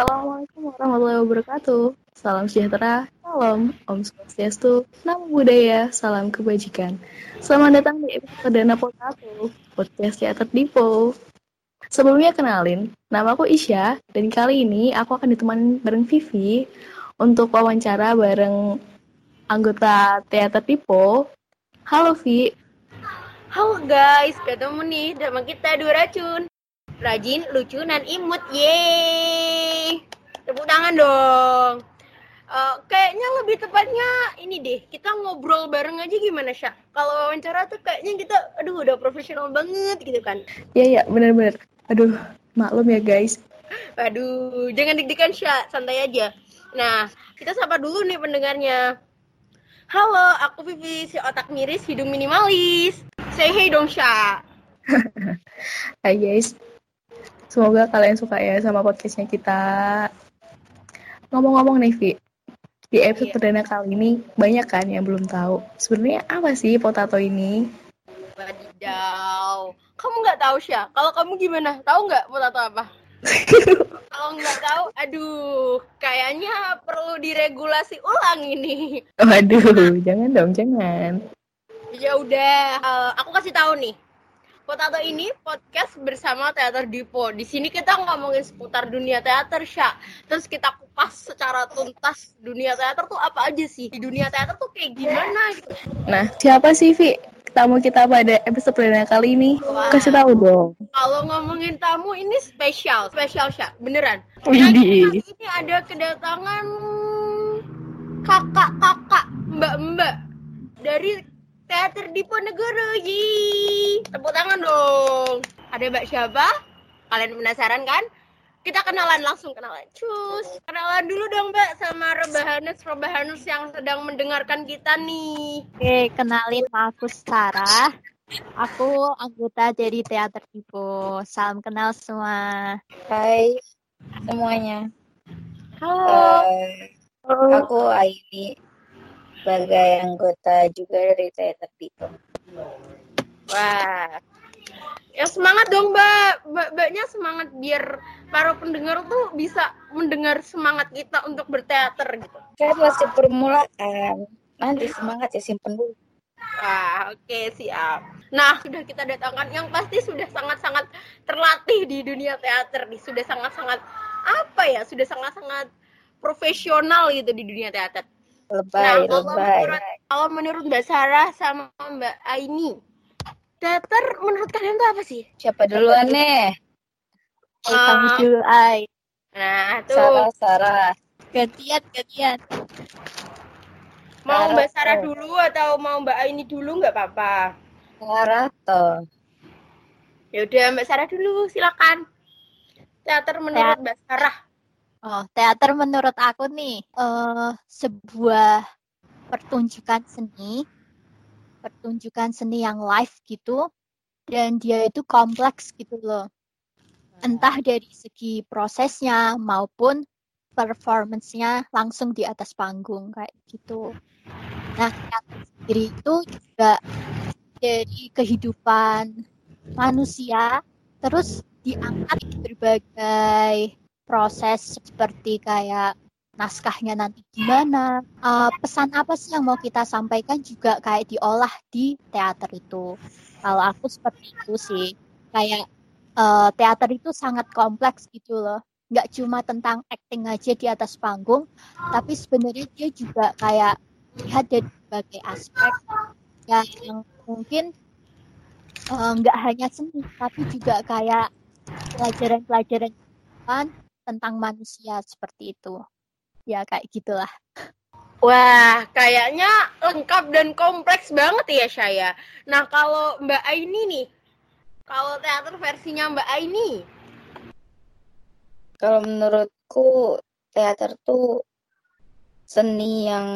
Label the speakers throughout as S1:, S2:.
S1: Assalamualaikum warahmatullahi wabarakatuh. Salam sejahtera, salam Om Swastiastu, Namo Buddhaya, salam kebajikan. Selamat datang di episode perdana Potato, podcast teater Dipo. Sebelumnya kenalin, nama aku Isya, dan kali ini aku akan ditemani bareng Vivi untuk wawancara bareng anggota teater Dipo. Halo Vi.
S2: Halo guys, ketemu nih sama kita dua racun rajin, lucu, dan imut. Yeay! Tepuk tangan dong. Uh, kayaknya lebih tepatnya ini deh, kita ngobrol bareng aja gimana, Syak? Kalau wawancara tuh kayaknya kita, aduh udah profesional banget gitu kan.
S1: Iya, iya, bener-bener. Aduh, maklum ya guys.
S2: Aduh, jangan deg-degan, Syak. Santai aja. Nah, kita sapa dulu nih pendengarnya. Halo, aku Vivi, si otak miris, hidung minimalis. Say hey dong, Syak.
S1: Hai guys, Semoga kalian suka ya sama podcastnya kita. Ngomong-ngomong nih, Vi, di episode iya. perdana kali ini banyak kan yang belum tahu. Sebenarnya apa sih potato ini?
S2: Wadidaw. Kamu nggak tahu, Syah? Kalau kamu gimana? Tahu nggak potato apa? Kalau nggak tahu, aduh, kayaknya perlu diregulasi ulang ini.
S1: Waduh, jangan dong, jangan.
S2: Ya udah, uh, aku kasih tahu nih Potato ini podcast bersama Teater Dipo. Di sini kita ngomongin seputar dunia teater, Sya. Terus kita kupas secara tuntas dunia teater tuh apa aja sih? Di dunia teater tuh kayak gimana gitu.
S1: Nah, siapa sih, Vi? Tamu kita pada episode perdana kali ini. Wah. Kasih tahu dong.
S2: Kalau ngomongin tamu ini spesial, spesial Sya, beneran.
S1: Nah, ini
S2: ada kedatangan kakak-kakak, mbak-mbak dari Teater di Ponegoro, Yi. Tepuk tangan dong. Ada Mbak siapa? Kalian penasaran kan? Kita kenalan langsung kenalan. Cus. Kenalan dulu dong Mbak sama Rebahanus Rebahanus yang sedang mendengarkan kita nih.
S3: Oke, kenalin aku Sarah. Aku anggota dari Teater Dipo. Salam kenal semua.
S4: Hai semuanya.
S2: Halo.
S4: Uh, aku Aini sebagai anggota juga dari teater itu.
S2: Wah, ya semangat dong mbak, mbak mbaknya semangat biar para pendengar tuh bisa mendengar semangat kita untuk berteater gitu.
S4: Kan masih permulaan, nanti semangat ya simpen dulu.
S2: Wah, oke okay, siap. Nah, sudah kita datangkan yang pasti sudah sangat-sangat terlatih di dunia teater nih, sudah sangat-sangat apa ya, sudah sangat-sangat profesional gitu di dunia teater
S4: lebay, nah, lebay.
S2: Menurut, kalau menurut Mbak Sarah sama Mbak Aini, teater menurut kalian itu apa sih?
S4: Siapa duluan nih?
S3: Uh, kamu dulu, Ai.
S2: Nah, tuh.
S4: Sarah, Sarah.
S3: Gantian, gantian.
S2: Mau Mbak Sarah dulu atau mau Mbak Aini dulu nggak apa-apa?
S4: Sarah toh.
S2: Ya udah Mbak Sarah dulu, silakan. Teater menurut Mbak Sarah.
S3: Oh, teater menurut aku nih uh, sebuah pertunjukan seni, pertunjukan seni yang live gitu, dan dia itu kompleks gitu loh. Entah dari segi prosesnya maupun performance-nya langsung di atas panggung kayak gitu. Nah, teater sendiri itu juga dari kehidupan manusia, terus diangkat berbagai proses seperti kayak naskahnya nanti gimana, uh, pesan apa sih yang mau kita sampaikan juga kayak diolah di teater itu. Kalau aku seperti itu sih, kayak uh, teater itu sangat kompleks gitu loh. Nggak cuma tentang acting aja di atas panggung, tapi sebenarnya dia juga kayak lihat dari berbagai aspek yang mungkin uh, nggak hanya seni, tapi juga kayak pelajaran-pelajaran tentang manusia seperti itu. Ya kayak gitulah.
S2: Wah, kayaknya lengkap dan kompleks banget ya saya. Nah, kalau Mbak Aini nih, kalau teater versinya Mbak Aini?
S4: Kalau menurutku teater tuh seni yang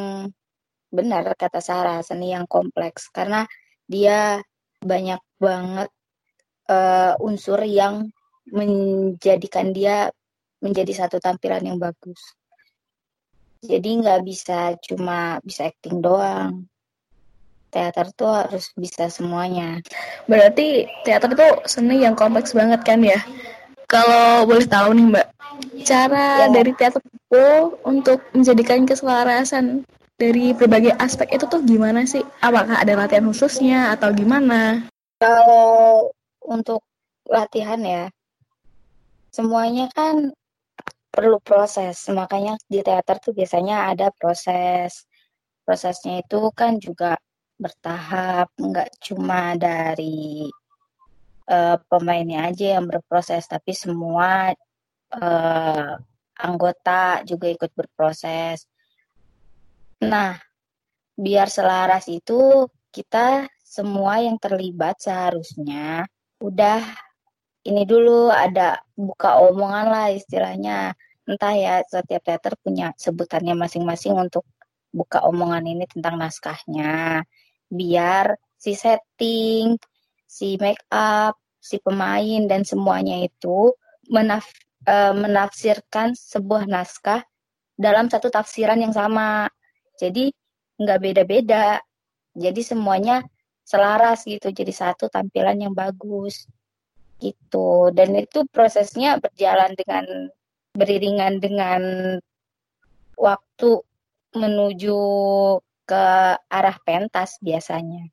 S4: benar kata Sarah, seni yang kompleks karena dia banyak banget uh, unsur yang menjadikan dia menjadi satu tampilan yang bagus. Jadi nggak bisa cuma bisa acting doang. Teater tuh harus bisa semuanya.
S1: Berarti teater tuh seni yang kompleks banget kan ya? Kalau boleh tahu nih Mbak, cara
S4: Ya.
S1: dari teater Dipo untuk menjadikan keselarasan dari berbagai aspek itu tuh gimana sih? Apakah ada latihan khususnya atau gimana?
S4: Kalau untuk latihan ya, semuanya kan perlu proses. Makanya di teater tuh biasanya ada proses. Prosesnya itu kan juga bertahap, nggak cuma dari eh, pemainnya aja yang berproses, tapi semua eh, anggota juga ikut berproses. Nah, biar selaras itu kita semua yang terlibat seharusnya udah ini dulu ada buka omongan lah istilahnya. Entah ya setiap teater punya sebutannya masing-masing untuk buka omongan ini tentang naskahnya. Biar si setting, si make up, si pemain dan semuanya itu menaf eh, menafsirkan sebuah naskah dalam satu tafsiran yang sama. Jadi nggak beda-beda. Jadi semuanya selaras gitu, jadi satu tampilan yang bagus gitu. Dan itu prosesnya berjalan dengan beriringan dengan waktu menuju ke arah pentas biasanya.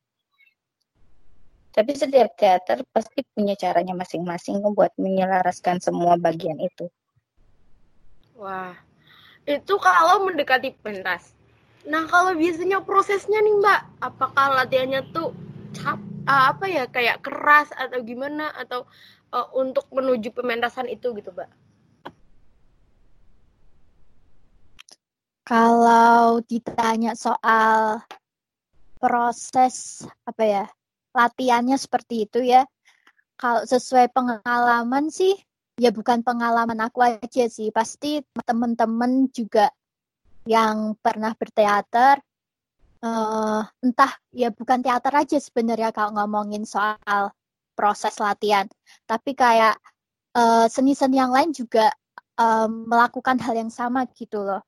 S4: Tapi setiap teater pasti punya caranya masing-masing buat menyelaraskan semua bagian itu.
S2: Wah, itu kalau mendekati pentas. Nah, kalau biasanya prosesnya nih, Mbak, apakah latihannya tuh ah, apa ya kayak keras atau gimana atau eh, untuk menuju pementasan itu gitu, Mbak?
S3: Kalau ditanya soal proses apa ya latihannya seperti itu ya, kalau sesuai pengalaman sih ya bukan pengalaman aku aja sih, pasti teman-teman juga yang pernah berteater eh, entah ya bukan teater aja sebenarnya kalau ngomongin soal proses latihan, tapi kayak eh, seni-seni yang lain juga eh, melakukan hal yang sama gitu loh.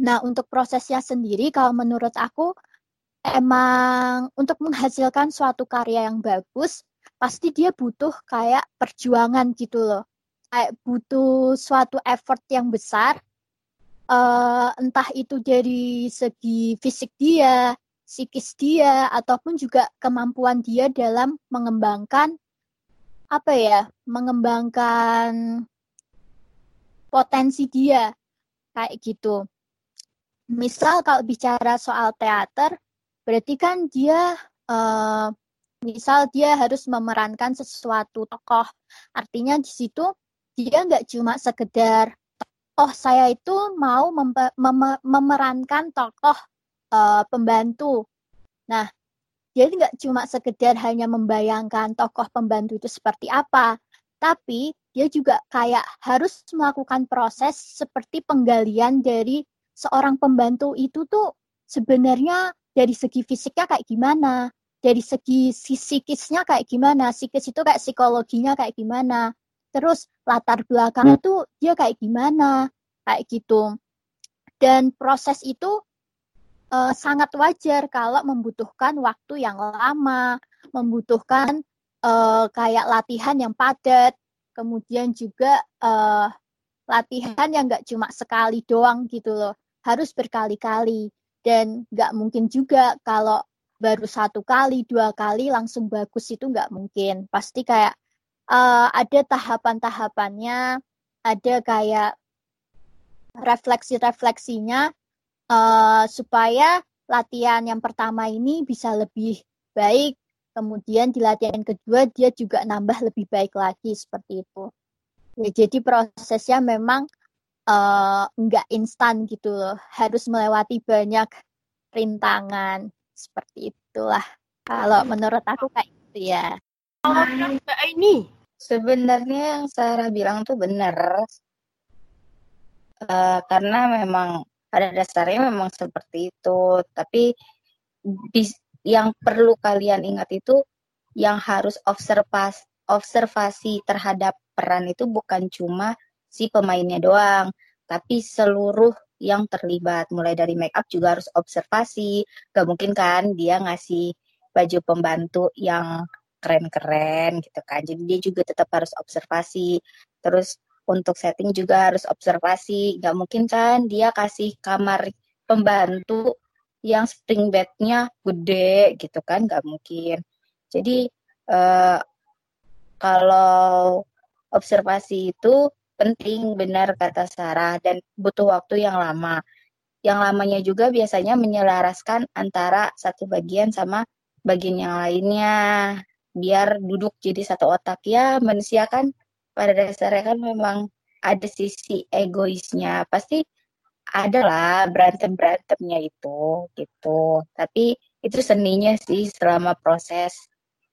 S3: Nah, untuk prosesnya sendiri, kalau menurut aku, emang untuk menghasilkan suatu karya yang bagus, pasti dia butuh kayak perjuangan gitu loh. Kayak butuh suatu effort yang besar, eh, entah itu dari segi fisik dia, psikis dia, ataupun juga kemampuan dia dalam mengembangkan, apa ya, mengembangkan potensi dia, kayak gitu. Misal kalau bicara soal teater, berarti kan dia eh, misal dia harus memerankan sesuatu tokoh. Artinya di situ dia nggak cuma sekedar oh saya itu mau memerankan tokoh eh, pembantu. Nah, dia nggak cuma sekedar hanya membayangkan tokoh pembantu itu seperti apa, tapi dia juga kayak harus melakukan proses seperti penggalian dari seorang pembantu itu tuh sebenarnya dari segi fisiknya kayak gimana, dari segi psikisnya kayak gimana, psikis itu kayak psikologinya kayak gimana, terus latar belakang itu dia kayak gimana, kayak gitu. Dan proses itu eh, sangat wajar kalau membutuhkan waktu yang lama, membutuhkan eh, kayak latihan yang padat, kemudian juga eh, latihan yang nggak cuma sekali doang gitu loh, harus berkali-kali dan nggak mungkin juga kalau baru satu kali, dua kali langsung bagus itu nggak mungkin. Pasti kayak eh, ada tahapan-tahapannya, ada kayak refleksi-refleksinya eh, supaya latihan yang pertama ini bisa lebih baik, kemudian di latihan kedua dia juga nambah lebih baik lagi seperti itu. Ya, jadi prosesnya memang eh, nggak instan gitu loh, harus melewati banyak rintangan seperti itulah. Kalau menurut aku kayak gitu ya.
S2: Kalau Mbak ini,
S4: Sebenarnya yang Sarah bilang tuh benar. Eh, karena memang pada dasarnya memang seperti itu. Tapi bis- yang perlu kalian ingat itu yang harus observasi observasi terhadap peran itu bukan cuma si pemainnya doang, tapi seluruh yang terlibat. Mulai dari make up juga harus observasi. Gak mungkin kan dia ngasih baju pembantu yang keren-keren gitu kan. Jadi dia juga tetap harus observasi. Terus untuk setting juga harus observasi. Gak mungkin kan dia kasih kamar pembantu yang spring bednya gede gitu kan, gak mungkin. Jadi uh, kalau observasi itu penting benar kata Sarah dan butuh waktu yang lama. Yang lamanya juga biasanya menyelaraskan antara satu bagian sama bagian yang lainnya biar duduk jadi satu otak. Ya manusia kan pada dasarnya kan memang ada sisi egoisnya. Pasti ada lah berantem berantemnya itu gitu. Tapi itu seninya sih selama proses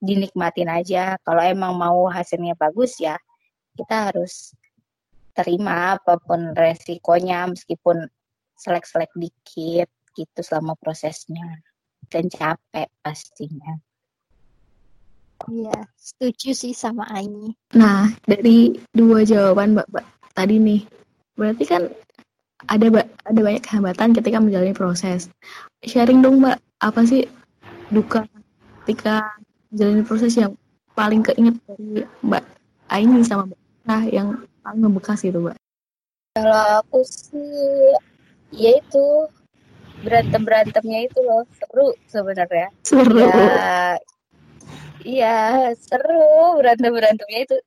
S4: dinikmatin aja. Kalau emang mau hasilnya bagus ya kita harus terima apa pun resikonya meskipun selek-selek dikit gitu selama prosesnya. Dan capek pastinya
S3: Iya, setuju sih sama Aini.
S1: Nah, dari dua jawaban Mbak, Mbak tadi nih, berarti kan ada ada banyak kehambatan ketika menjalani proses. Sharing dong Mbak, apa sih duka ketika menjalani proses yang paling keinget dari Mbak Aini sama Mbak Nah, yang paling membekas itu Mbak?
S4: Kalau aku sih, ya itu berantem berantemnya itu loh seru sebenarnya.
S1: Seru.
S4: Ya, Iya, seru berantem-berantemnya itu.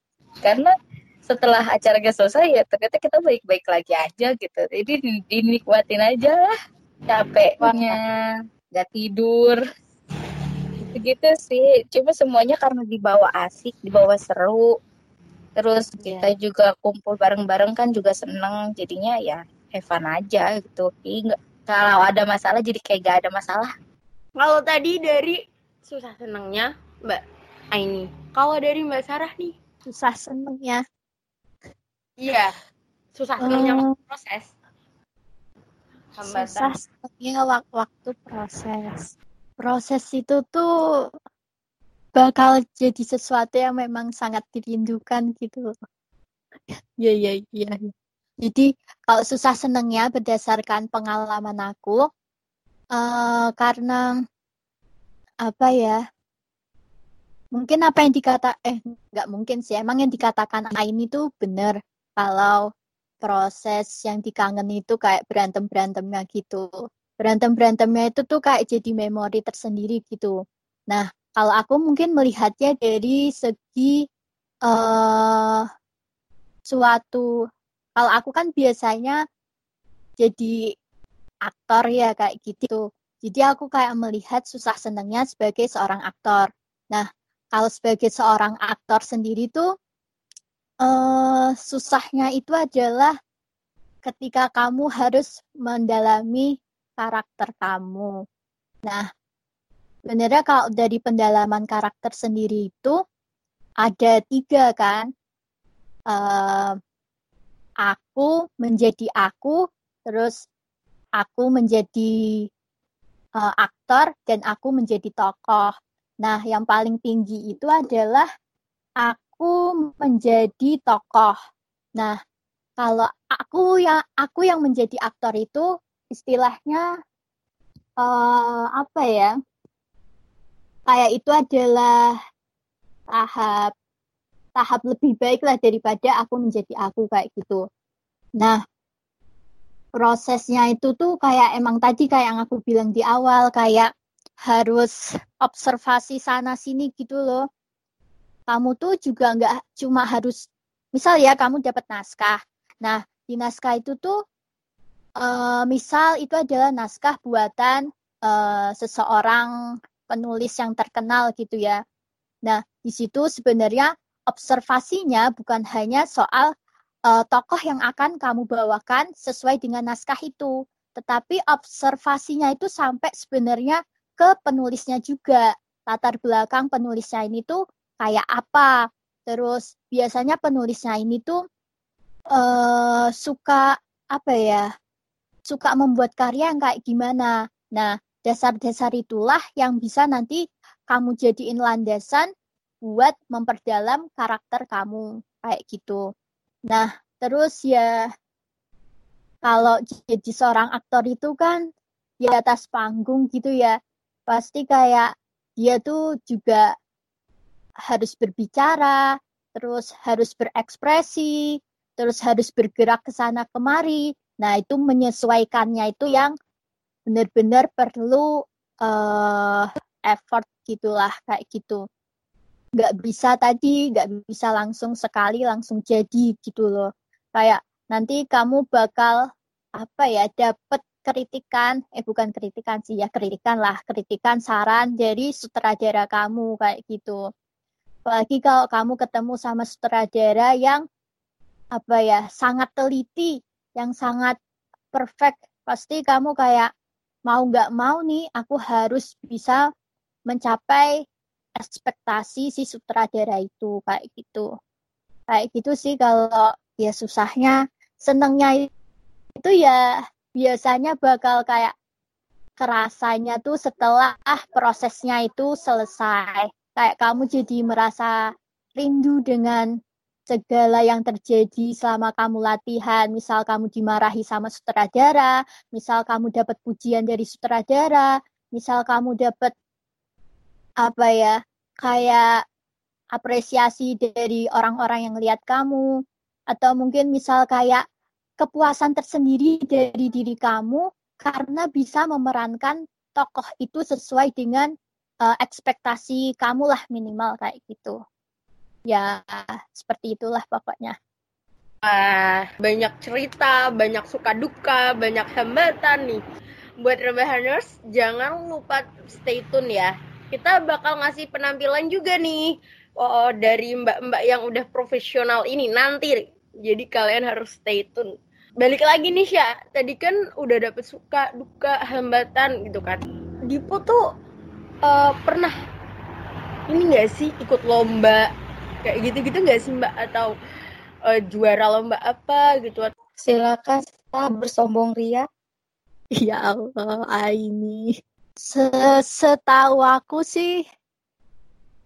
S4: Karena setelah acaranya selesai ya ternyata kita baik-baik lagi aja gitu. Jadi dinikmatin aja lah capeknya, gak tidur. Gitu sih. Cuma semuanya karena dibawa asik, dibawa seru. Terus yeah. kita juga kumpul bareng-bareng kan juga seneng. Jadinya ya fun aja gitu. kalau ada masalah jadi kayak gak ada masalah.
S2: Kalau tadi dari susah senengnya Mbak Aini. Kalau dari Mbak Sarah nih,
S3: susah senengnya.
S2: Iya, susah senengnya uh, proses.
S3: Hambatan. Susah senengnya waktu proses. Proses itu tuh bakal jadi sesuatu yang memang sangat dirindukan gitu. Iya, iya, iya. Jadi kalau susah senengnya berdasarkan pengalaman aku, uh, karena apa ya mungkin apa yang dikata eh nggak mungkin sih. Emang yang dikatakan Aini tuh bener. Kalau proses yang dikangen itu kayak berantem berantemnya gitu. Berantem berantemnya itu tuh kayak jadi memori tersendiri gitu. Nah kalau aku mungkin melihatnya dari segi uh, suatu kalau aku kan biasanya jadi aktor ya kayak gitu. Jadi aku kayak melihat susah senengnya sebagai seorang aktor. Nah kalau sebagai seorang aktor sendiri tuh uh, susahnya itu adalah ketika kamu harus mendalami karakter kamu. Nah, sebenarnya kalau dari pendalaman karakter sendiri itu ada tiga kan. Uh, aku menjadi aku, terus aku menjadi uh, aktor dan aku menjadi tokoh. Nah, yang paling tinggi itu adalah aku menjadi tokoh. Nah, kalau aku yang aku yang menjadi aktor itu istilahnya uh, apa ya? Kayak itu adalah tahap tahap lebih baik lah daripada aku menjadi aku kayak gitu. Nah, prosesnya itu tuh kayak emang tadi kayak yang aku bilang di awal kayak harus observasi sana sini gitu loh. Kamu tuh juga nggak cuma harus, misal ya kamu dapat naskah. Nah di naskah itu tuh, uh, misal itu adalah naskah buatan uh, seseorang penulis yang terkenal gitu ya. Nah di situ sebenarnya observasinya bukan hanya soal uh, tokoh yang akan kamu bawakan sesuai dengan naskah itu, tetapi observasinya itu sampai sebenarnya ke penulisnya juga. Latar belakang penulisnya ini tuh kayak apa. Terus biasanya penulisnya ini tuh uh, suka apa ya? Suka membuat karya yang kayak gimana. Nah, dasar-dasar itulah yang bisa nanti kamu jadiin landasan buat memperdalam karakter kamu kayak gitu. Nah, terus ya kalau jadi seorang aktor itu kan di atas panggung gitu ya pasti kayak dia tuh juga harus berbicara, terus harus berekspresi, terus harus bergerak ke sana kemari. Nah, itu menyesuaikannya itu yang benar-benar perlu uh, effort gitulah kayak gitu. Nggak bisa tadi, nggak bisa langsung sekali langsung jadi gitu loh. Kayak nanti kamu bakal apa ya dapat kritikan, eh bukan kritikan sih ya kritikan lah, kritikan saran dari sutradara kamu kayak gitu. Apalagi kalau kamu ketemu sama sutradara yang apa ya sangat teliti, yang sangat perfect, pasti kamu kayak mau nggak mau nih aku harus bisa mencapai ekspektasi si sutradara itu kayak gitu. Kayak gitu sih kalau ya susahnya, senengnya itu ya biasanya bakal kayak kerasanya tuh setelah ah prosesnya itu selesai. Kayak kamu jadi merasa rindu dengan segala yang terjadi selama kamu latihan. Misal kamu dimarahi sama sutradara, misal kamu dapat pujian dari sutradara, misal kamu dapat apa ya, kayak apresiasi dari orang-orang yang lihat kamu, atau mungkin misal kayak kepuasan tersendiri dari diri kamu karena bisa memerankan tokoh itu sesuai dengan uh, ekspektasi kamu lah minimal kayak gitu. Ya, seperti itulah pokoknya.
S2: Ah, banyak cerita, banyak suka duka, banyak hambatan nih. Buat rebahaners, jangan lupa stay tune ya. Kita bakal ngasih penampilan juga nih oh, dari mbak-mbak yang udah profesional ini nanti. Jadi kalian harus stay tune balik lagi nih Sya. Tadi kan udah dapet suka duka hambatan gitu kan. Dipo tuh uh, pernah ini gak sih ikut lomba? Kayak gitu-gitu gak sih Mbak? Atau uh, juara lomba apa gitu?
S4: Silakan kita bersombong Ria.
S3: Ya Allah ini setahu aku sih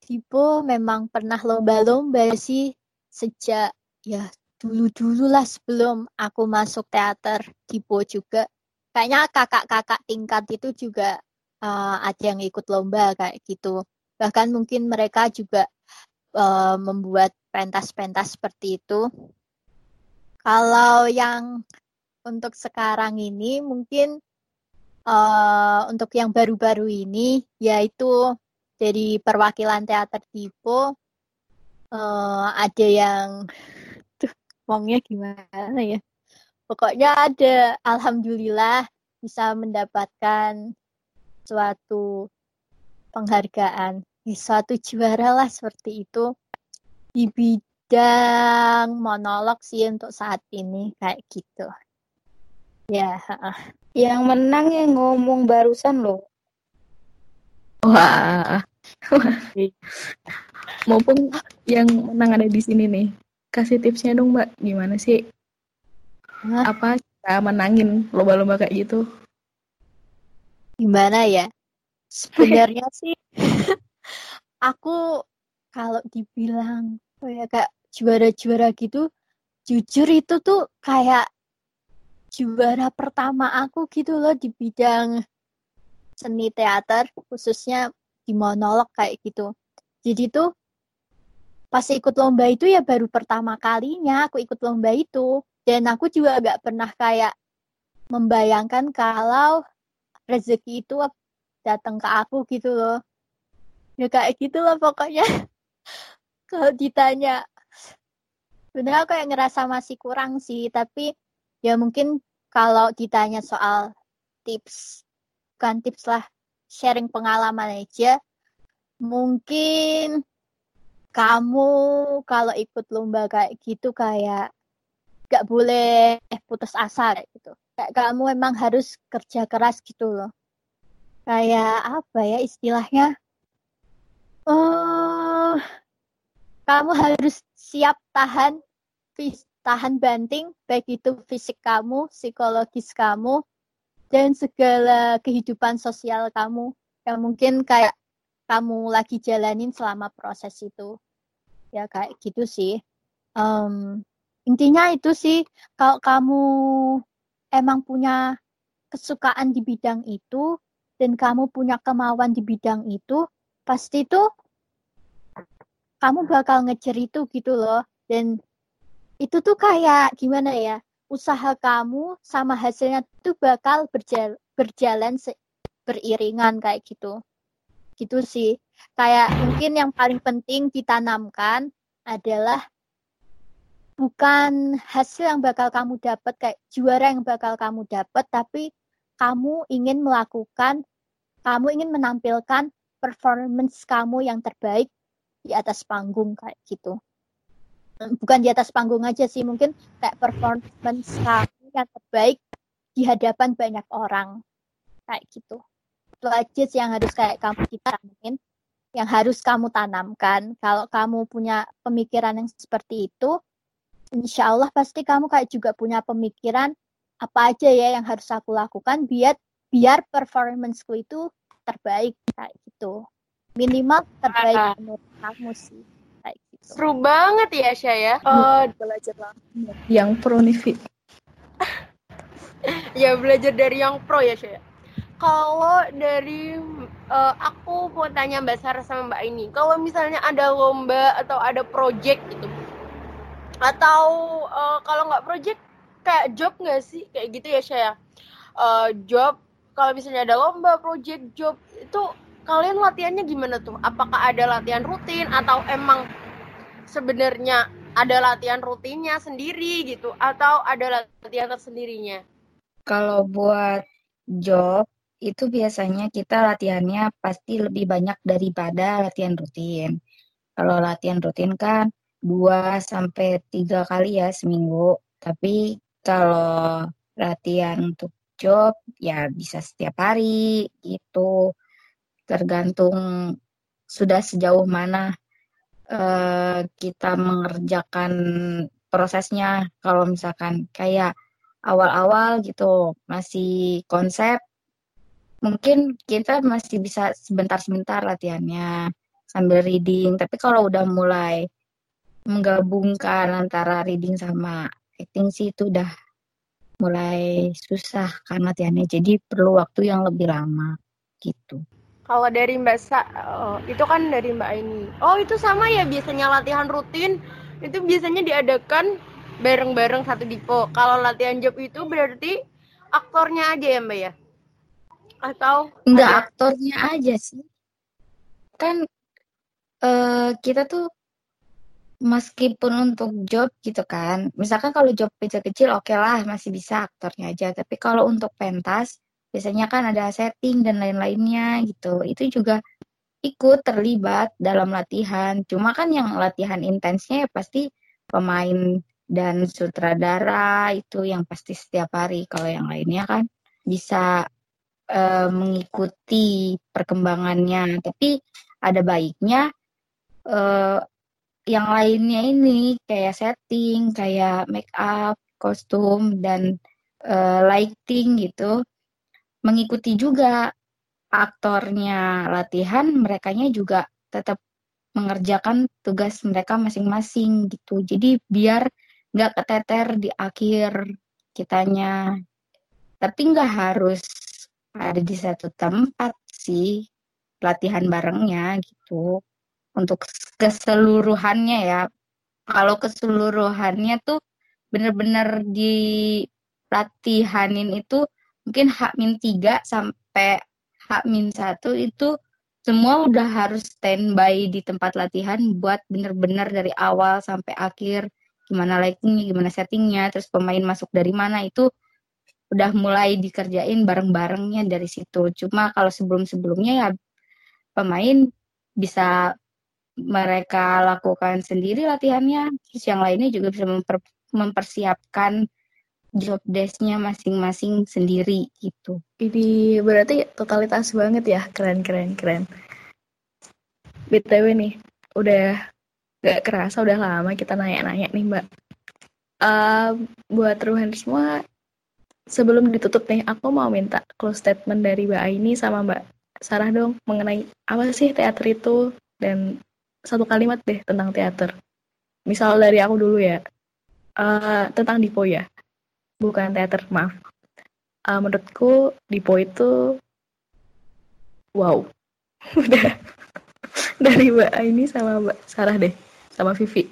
S3: Dipo memang pernah lomba-lomba sih sejak ya dulu-dulu lah sebelum aku masuk teater Dipo juga. Kayaknya kakak-kakak tingkat itu juga uh, ada yang ikut lomba kayak gitu. Bahkan mungkin mereka juga uh, membuat pentas-pentas seperti itu. Kalau yang untuk sekarang ini mungkin uh, untuk yang baru-baru ini yaitu dari perwakilan teater Dipo uh, ada yang ngomongnya gimana ya? Pokoknya ada alhamdulillah bisa mendapatkan suatu penghargaan suatu juara lah seperti itu. Di bidang monolog sih untuk saat ini kayak gitu. Ya
S4: yang menang yang ngomong barusan loh.
S1: Wah. Maupun yang menang ada di sini nih kasih tipsnya dong mbak. Gimana sih? Hah? apa cara menangin lomba-lomba kayak gitu?
S3: Gimana ya? Sebenarnya sih aku kalau dibilang oh ya kayak juara-juara gitu jujur itu tuh kayak juara pertama aku gitu loh di bidang seni teater khususnya di monolog kayak gitu. Jadi tuh pas ikut lomba itu ya baru pertama kalinya aku ikut lomba itu. Dan aku juga agak pernah kayak membayangkan kalau rezeki itu datang ke aku gitu loh. Ya kayak gitu loh pokoknya. Kalau ditanya sebenarnya aku kayak ngerasa masih kurang sih. Tapi ya mungkin kalau ditanya soal tips bukan tips lah sharing pengalaman aja mungkin kamu kalau ikut lomba kayak gitu kayak gak boleh putus asa kayak gitu. Kayak kamu memang harus kerja keras gitu loh. Kayak apa ya istilahnya? Oh, kamu harus siap tahan tahan banting baik itu fisik kamu, psikologis kamu, dan segala kehidupan sosial kamu yang mungkin kayak kamu lagi jalanin selama proses itu ya kayak gitu sih um, intinya itu sih kalau kamu emang punya kesukaan di bidang itu dan kamu punya kemauan di bidang itu pasti tuh kamu bakal ngejar itu gitu loh dan itu tuh kayak gimana ya? Usaha kamu sama hasilnya tuh bakal berjalan berjalan beriringan kayak gitu. Gitu sih. Kayak mungkin yang paling penting ditanamkan adalah bukan hasil yang bakal kamu dapat kayak juara yang bakal kamu dapat tapi kamu ingin melakukan kamu ingin menampilkan performance kamu yang terbaik di atas panggung kayak gitu bukan di atas panggung aja sih mungkin kayak performance kamu yang terbaik di hadapan banyak orang kayak gitu sih yang harus kayak kamu kita mungkin yang harus kamu tanamkan. Kalau kamu punya pemikiran yang seperti itu insya Allah pasti kamu kayak juga punya pemikiran apa aja ya yang harus aku lakukan biar biar performanceku itu terbaik kayak gitu. Minimal terbaik menurut kamu sih kayak gitu.
S2: Seru banget ya Syah
S1: uh, belajar yang pro nih
S2: ya belajar dari yang pro ya Syah kalau dari uh, aku mau tanya Mbak Sarah sama Mbak ini kalau misalnya ada lomba atau ada project gitu atau uh, kalau nggak project kayak job nggak sih? Kayak gitu ya saya uh, job kalau misalnya ada lomba project job itu kalian latihannya gimana tuh? Apakah ada latihan rutin atau emang sebenarnya ada latihan rutinnya sendiri gitu atau ada latihan tersendirinya?
S4: Kalau buat job itu biasanya kita latihannya pasti lebih banyak daripada latihan rutin kalau latihan rutin kan dua sampai tiga kali ya seminggu. Tapi kalau latihan untuk job ya bisa setiap hari gitu. Tergantung sudah sejauh mana uh, kita mengerjakan prosesnya. Kalau misalkan kayak awal-awal gitu masih konsep mungkin kita masih bisa sebentar-sebentar latihannya sambil reading. Tapi kalau udah mulai menggabungkan antara reading sama acting sih itu udah mulai susah karena latihannya jadi perlu waktu yang lebih lama gitu.
S2: Kalau dari Mbak Sa, oh, itu kan dari Mbak ini. Oh itu sama ya biasanya latihan rutin itu biasanya diadakan bareng-bareng satu dipo. Kalau latihan job itu berarti aktornya aja ya Mbak ya? Atau
S4: enggak ada... aktornya aja sih. Kan uh, kita tuh meskipun untuk job gitu kan, misalkan kalau job kecil-kecil oke okay lah masih bisa aktornya aja. Tapi kalau untuk pentas biasanya kan ada setting dan lain-lainnya gitu. Itu juga ikut terlibat dalam latihan. Cuma kan yang latihan intensnya ya pasti pemain dan sutradara itu yang pasti setiap hari. Kalau yang lainnya kan bisa uh, mengikuti perkembangannya. Tapi ada baiknya uh, yang lainnya ini kayak setting, kayak make up, kostum dan uh, lighting gitu mengikuti juga aktornya latihan, merekanya juga tetap mengerjakan tugas mereka masing-masing gitu. Jadi biar nggak keteter di akhir kitanya. Tapi nggak harus ada di satu tempat sih latihan barengnya gitu untuk keseluruhannya ya. Kalau keseluruhannya tuh bener-bener di latihanin itu mungkin hak min 3 sampai hak min 1 itu semua udah harus standby di tempat latihan buat bener-bener dari awal sampai akhir gimana lightingnya, gimana settingnya, terus pemain masuk dari mana itu udah mulai dikerjain bareng-barengnya dari situ. Cuma kalau sebelum-sebelumnya ya pemain bisa mereka lakukan sendiri latihannya, terus yang lainnya juga bisa memper, mempersiapkan job desk-nya masing-masing sendiri gitu.
S1: Ini berarti totalitas banget ya, keren keren keren. BTW nih, udah gak kerasa udah lama kita nanya-nanya nih Mbak. Uh, buat Ruhan semua, sebelum ditutup nih, aku mau minta close statement dari Mbak Aini sama Mbak Sarah dong mengenai apa sih teater itu dan satu kalimat deh tentang teater. Misal dari aku dulu ya, uh, tentang Dipo ya, bukan teater, maaf. Uh, menurutku Dipo itu wow. Udah dari Mbak ini sama Mbak Sarah deh, sama Vivi.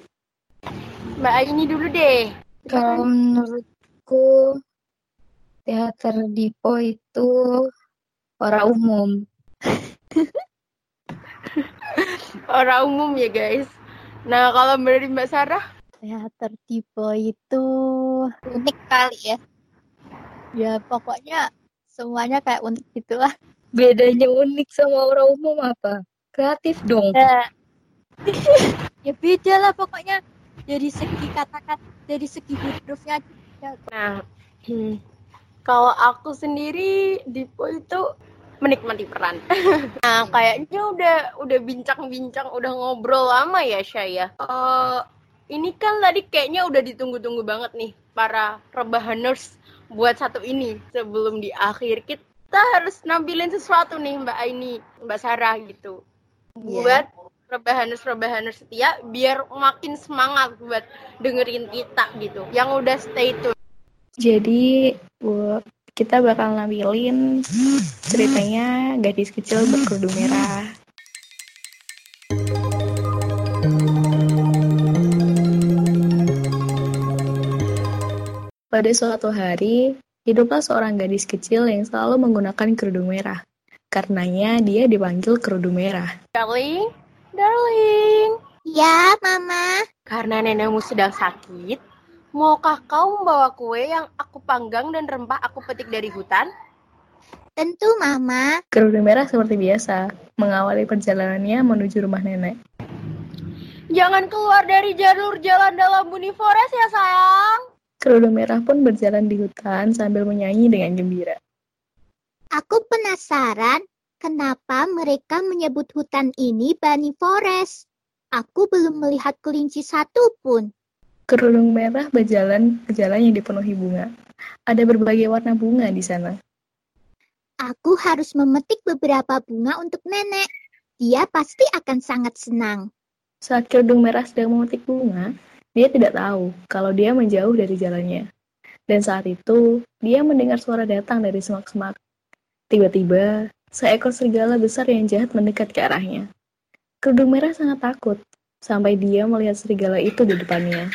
S2: Mbak Aini dulu deh.
S4: Kalau menurutku teater Dipo itu orang umum.
S2: Orang umum ya guys. Nah kalau dari Mbak Sarah,
S3: Teater tipe itu unik kali ya. Ya pokoknya semuanya kayak unik gitu lah.
S4: Bedanya unik sama orang umum apa? Kreatif dong.
S3: Ya, ya beda lah pokoknya dari segi kata-kata, dari segi hurufnya juga.
S2: nah hmm, kalau aku sendiri Dipo itu menikmati peran. nah kayaknya udah udah bincang-bincang, udah ngobrol lama ya Syaya. Eh, ini kan tadi kayaknya udah ditunggu-tunggu banget nih para rebahaners buat satu ini sebelum di akhir kita harus nampilin sesuatu nih Mbak Aini, Mbak Sarah gitu. Buat rebahaners-rebahaners setia biar makin semangat buat dengerin kita gitu. Yang udah stay tune.
S1: Jadi bu- kita bakal nampilin ceritanya gadis kecil berkerudung merah. Pada suatu hari, hiduplah seorang gadis kecil yang selalu menggunakan kerudung merah. Karenanya dia dipanggil kerudung merah.
S2: Darling, darling.
S3: Ya, Mama.
S2: Karena nenekmu sedang sakit, maukah kau membawa kue yang aku panggang dan rempah aku petik dari hutan?
S3: Tentu, Mama.
S1: Kerudung merah seperti biasa, mengawali perjalanannya menuju rumah nenek.
S2: Jangan keluar dari jalur jalan dalam Buni Forest ya sayang.
S1: Kerudung merah pun berjalan di hutan sambil menyanyi dengan gembira.
S3: Aku penasaran kenapa mereka menyebut hutan ini Bunny Forest. Aku belum melihat kelinci satu pun.
S1: Kerudung merah berjalan ke jalan yang dipenuhi bunga. Ada berbagai warna bunga di sana.
S3: Aku harus memetik beberapa bunga untuk nenek. Dia pasti akan sangat senang.
S1: Saat kerudung merah sedang memetik bunga, dia tidak tahu kalau dia menjauh dari jalannya. Dan saat itu, dia mendengar suara datang dari semak-semak. Tiba-tiba, seekor serigala besar yang jahat mendekat ke arahnya. Kerudung merah sangat takut, sampai dia melihat serigala itu di depannya.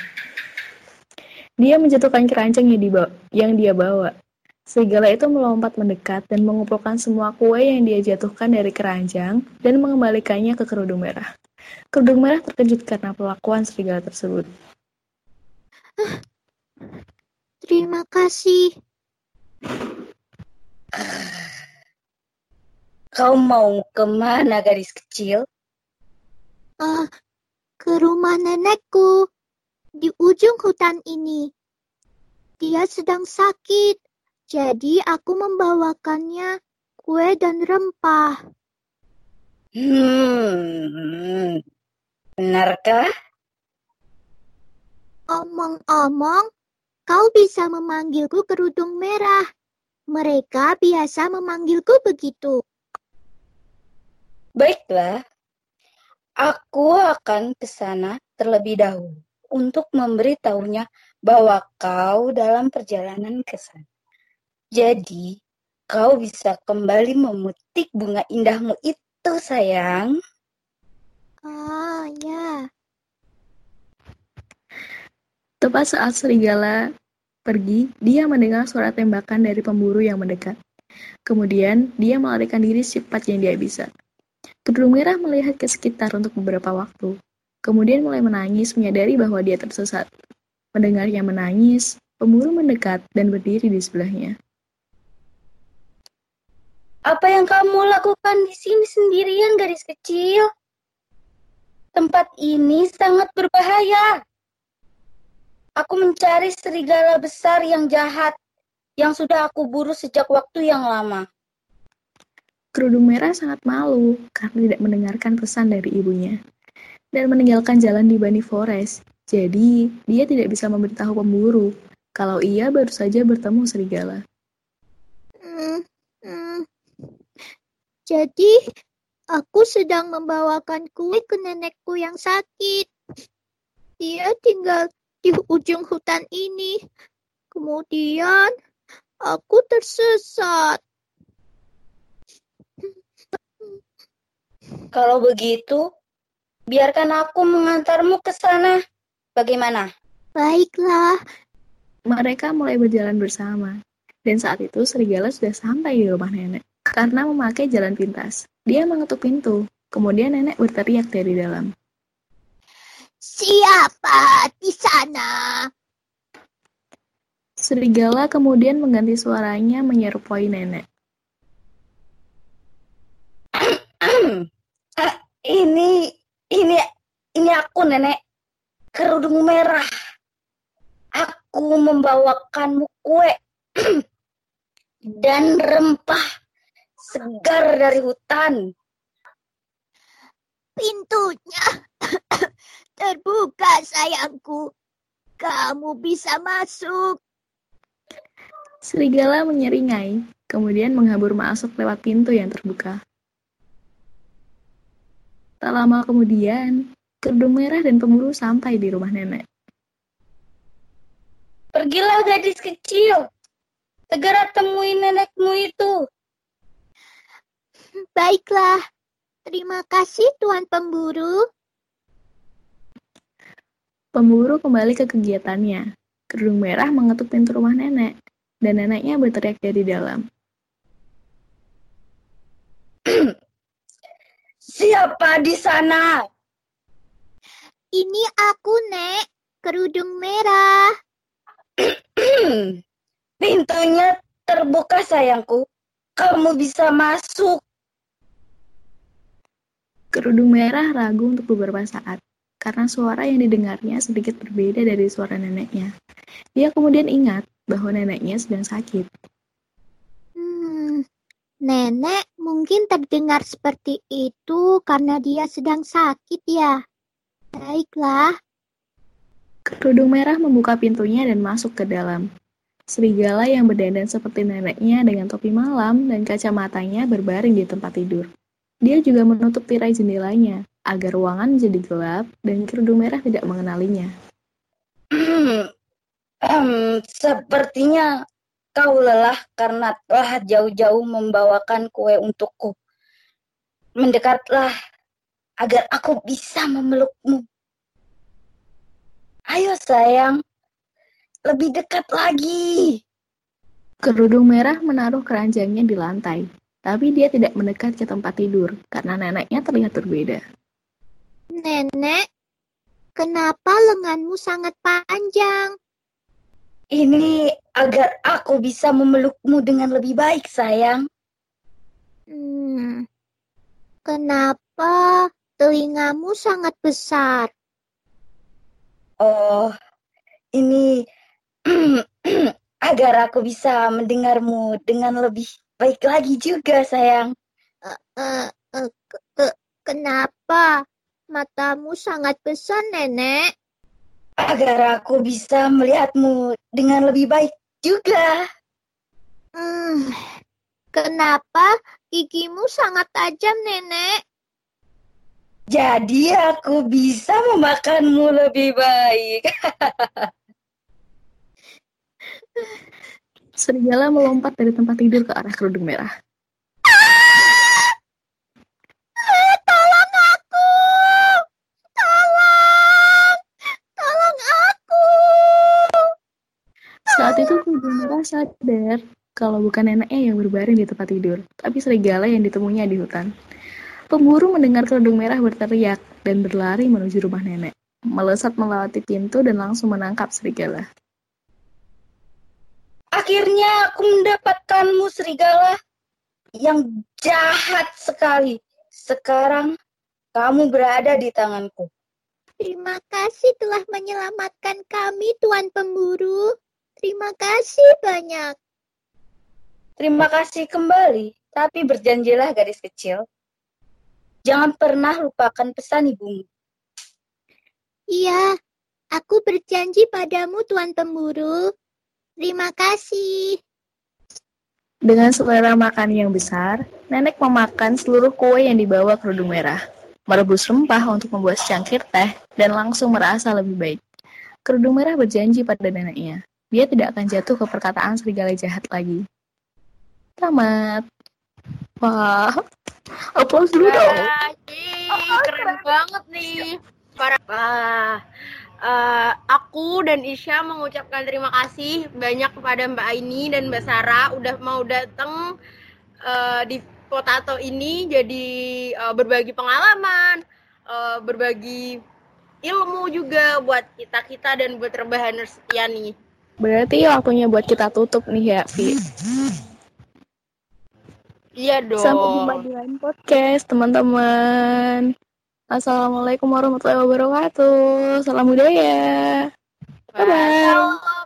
S1: Dia menjatuhkan keranjang yang, dibawa, yang dia bawa. Serigala itu melompat mendekat dan mengumpulkan semua kue yang dia jatuhkan dari keranjang dan mengembalikannya ke kerudung merah. Kerudung merah terkejut karena pelakuan serigala tersebut.
S3: Terima kasih.
S4: Kau mau ke mana gadis kecil?
S3: Ah, ke rumah nenekku di ujung hutan ini. Dia sedang sakit, jadi aku membawakannya kue dan rempah.
S4: Hmm, benarkah?
S3: Omong-omong, kau bisa memanggilku kerudung merah. Mereka biasa memanggilku begitu.
S4: Baiklah, aku akan ke sana terlebih dahulu untuk memberitahunya bahwa kau dalam perjalanan ke sana. Jadi, kau bisa kembali memetik bunga indahmu itu, sayang.
S3: Ah, ya.
S1: Tepat saat serigala pergi, dia mendengar suara tembakan dari pemburu yang mendekat. Kemudian, dia melarikan diri secepat yang dia bisa. Kerudung merah melihat ke sekitar untuk beberapa waktu. Kemudian mulai menangis menyadari bahwa dia tersesat. Mendengarnya menangis, pemburu mendekat dan berdiri di sebelahnya.
S4: Apa yang kamu lakukan di sini sendirian, gadis kecil? Tempat ini sangat berbahaya. Aku mencari serigala besar yang jahat yang sudah aku buru sejak waktu yang lama.
S1: Kerudung merah sangat malu karena tidak mendengarkan pesan dari ibunya dan meninggalkan jalan di Bunny Forest. Jadi, dia tidak bisa memberitahu pemburu kalau ia baru saja bertemu serigala.
S3: Hmm, hmm. Jadi, aku sedang membawakan kue ke nenekku yang sakit. Dia tinggal di ujung hutan ini. Kemudian, aku tersesat.
S4: Kalau begitu, biarkan aku mengantarmu ke sana. Bagaimana?
S5: Baiklah.
S1: Mereka mulai berjalan bersama. Dan saat itu serigala sudah sampai di rumah nenek. Karena memakai jalan pintas. Dia mengetuk pintu. Kemudian nenek berteriak dari dalam.
S5: Siapa di sana?
S1: Serigala kemudian mengganti suaranya menyerupai nenek.
S4: Ah, ini, ini, ini aku nenek kerudung merah. Aku membawakanmu kue dan rempah segar dari hutan.
S5: Pintunya terbuka, sayangku. Kamu bisa masuk.
S1: Serigala menyeringai, kemudian menghabur masuk lewat pintu yang terbuka. Tak lama kemudian, kerudung merah dan pemburu sampai di rumah nenek.
S4: Pergilah gadis kecil. Segera temui nenekmu itu.
S5: Baiklah. Terima kasih, Tuan Pemburu.
S1: Pemburu kembali ke kegiatannya. Kerudung merah mengetuk pintu rumah nenek, dan neneknya berteriak dari dalam.
S4: Siapa di sana?
S5: Ini aku, Nek. Kerudung merah.
S4: Pintunya terbuka, sayangku. Kamu bisa masuk.
S1: Kerudung merah ragu untuk beberapa saat, karena suara yang didengarnya sedikit berbeda dari suara neneknya. Dia kemudian ingat bahwa neneknya sedang sakit.
S5: Hmm, nenek mungkin terdengar seperti itu karena dia sedang sakit ya. Baiklah.
S1: Kerudung merah membuka pintunya dan masuk ke dalam. Serigala yang berdandan seperti neneknya dengan topi malam dan kacamatanya berbaring di tempat tidur. Dia juga menutup tirai jendelanya agar ruangan menjadi gelap dan kerudung merah tidak mengenalinya.
S4: Hmm, sepertinya kau lelah karena telah jauh-jauh membawakan kue untukku. Mendekatlah agar aku bisa memelukmu. Ayo sayang, lebih dekat lagi.
S1: Kerudung merah menaruh keranjangnya di lantai, tapi dia tidak mendekat ke tempat tidur karena neneknya terlihat berbeda.
S5: Nenek, kenapa lenganmu sangat panjang?
S4: Ini agar aku bisa memelukmu dengan lebih baik, sayang.
S5: Hmm, kenapa telingamu sangat besar?
S4: Oh, ini agar aku bisa mendengarmu dengan lebih baik lagi juga, sayang.
S5: Eh, eh, ke- ke- kenapa matamu sangat besar, Nenek?
S4: Agar aku bisa melihatmu dengan lebih baik juga.
S5: Hmm, kenapa gigimu sangat tajam, Nenek?
S4: Jadi aku bisa memakanmu lebih baik.
S1: Serigala melompat dari tempat tidur ke arah kerudung merah.
S5: Eh, tolong aku! Tolong! Tolong aku!
S1: Saat itu kerudung merah sadar kalau bukan neneknya yang berbaring di tempat tidur, tapi serigala yang ditemuinya di hutan. Pemburu mendengar kerudung merah berteriak dan berlari menuju rumah nenek. Melesat melewati pintu dan langsung menangkap serigala.
S4: Akhirnya aku mendapatkanmu, serigala. Yang jahat sekali. Sekarang kamu berada di tanganku.
S5: Terima kasih telah menyelamatkan kami, Tuan Pemburu. Terima kasih banyak.
S4: Terima kasih kembali, tapi berjanjilah gadis kecil. Jangan pernah lupakan pesan ibumu.
S5: Iya, aku berjanji padamu, Tuan Pemburu. Terima kasih.
S1: Dengan selera makan yang besar, nenek memakan seluruh kue yang dibawa kerudung merah, merebus rempah untuk membuat secangkir teh, dan langsung merasa lebih baik. Kerudung merah berjanji pada neneknya, dia tidak akan jatuh ke perkataan serigala jahat lagi. Tamat. Wah, aplaus dulu dong.
S2: Yeay, keren banget nih. Parah. Wah, Eh, aku dan Isya mengucapkan terima kasih banyak kepada Mbak Aini dan Mbak Sarah udah mau datang eh, di Potato ini jadi eh, berbagi pengalaman, eh, berbagi ilmu juga buat kita kita dan buat rebahaners setia nih.
S1: Berarti waktunya buat kita tutup nih ya, Vi.
S2: Iya dong.
S1: Sampai jumpa di lain podcast, teman-teman. Assalamualaikum warahmatullahi wabarakatuh. Salam budaya.
S2: Bye.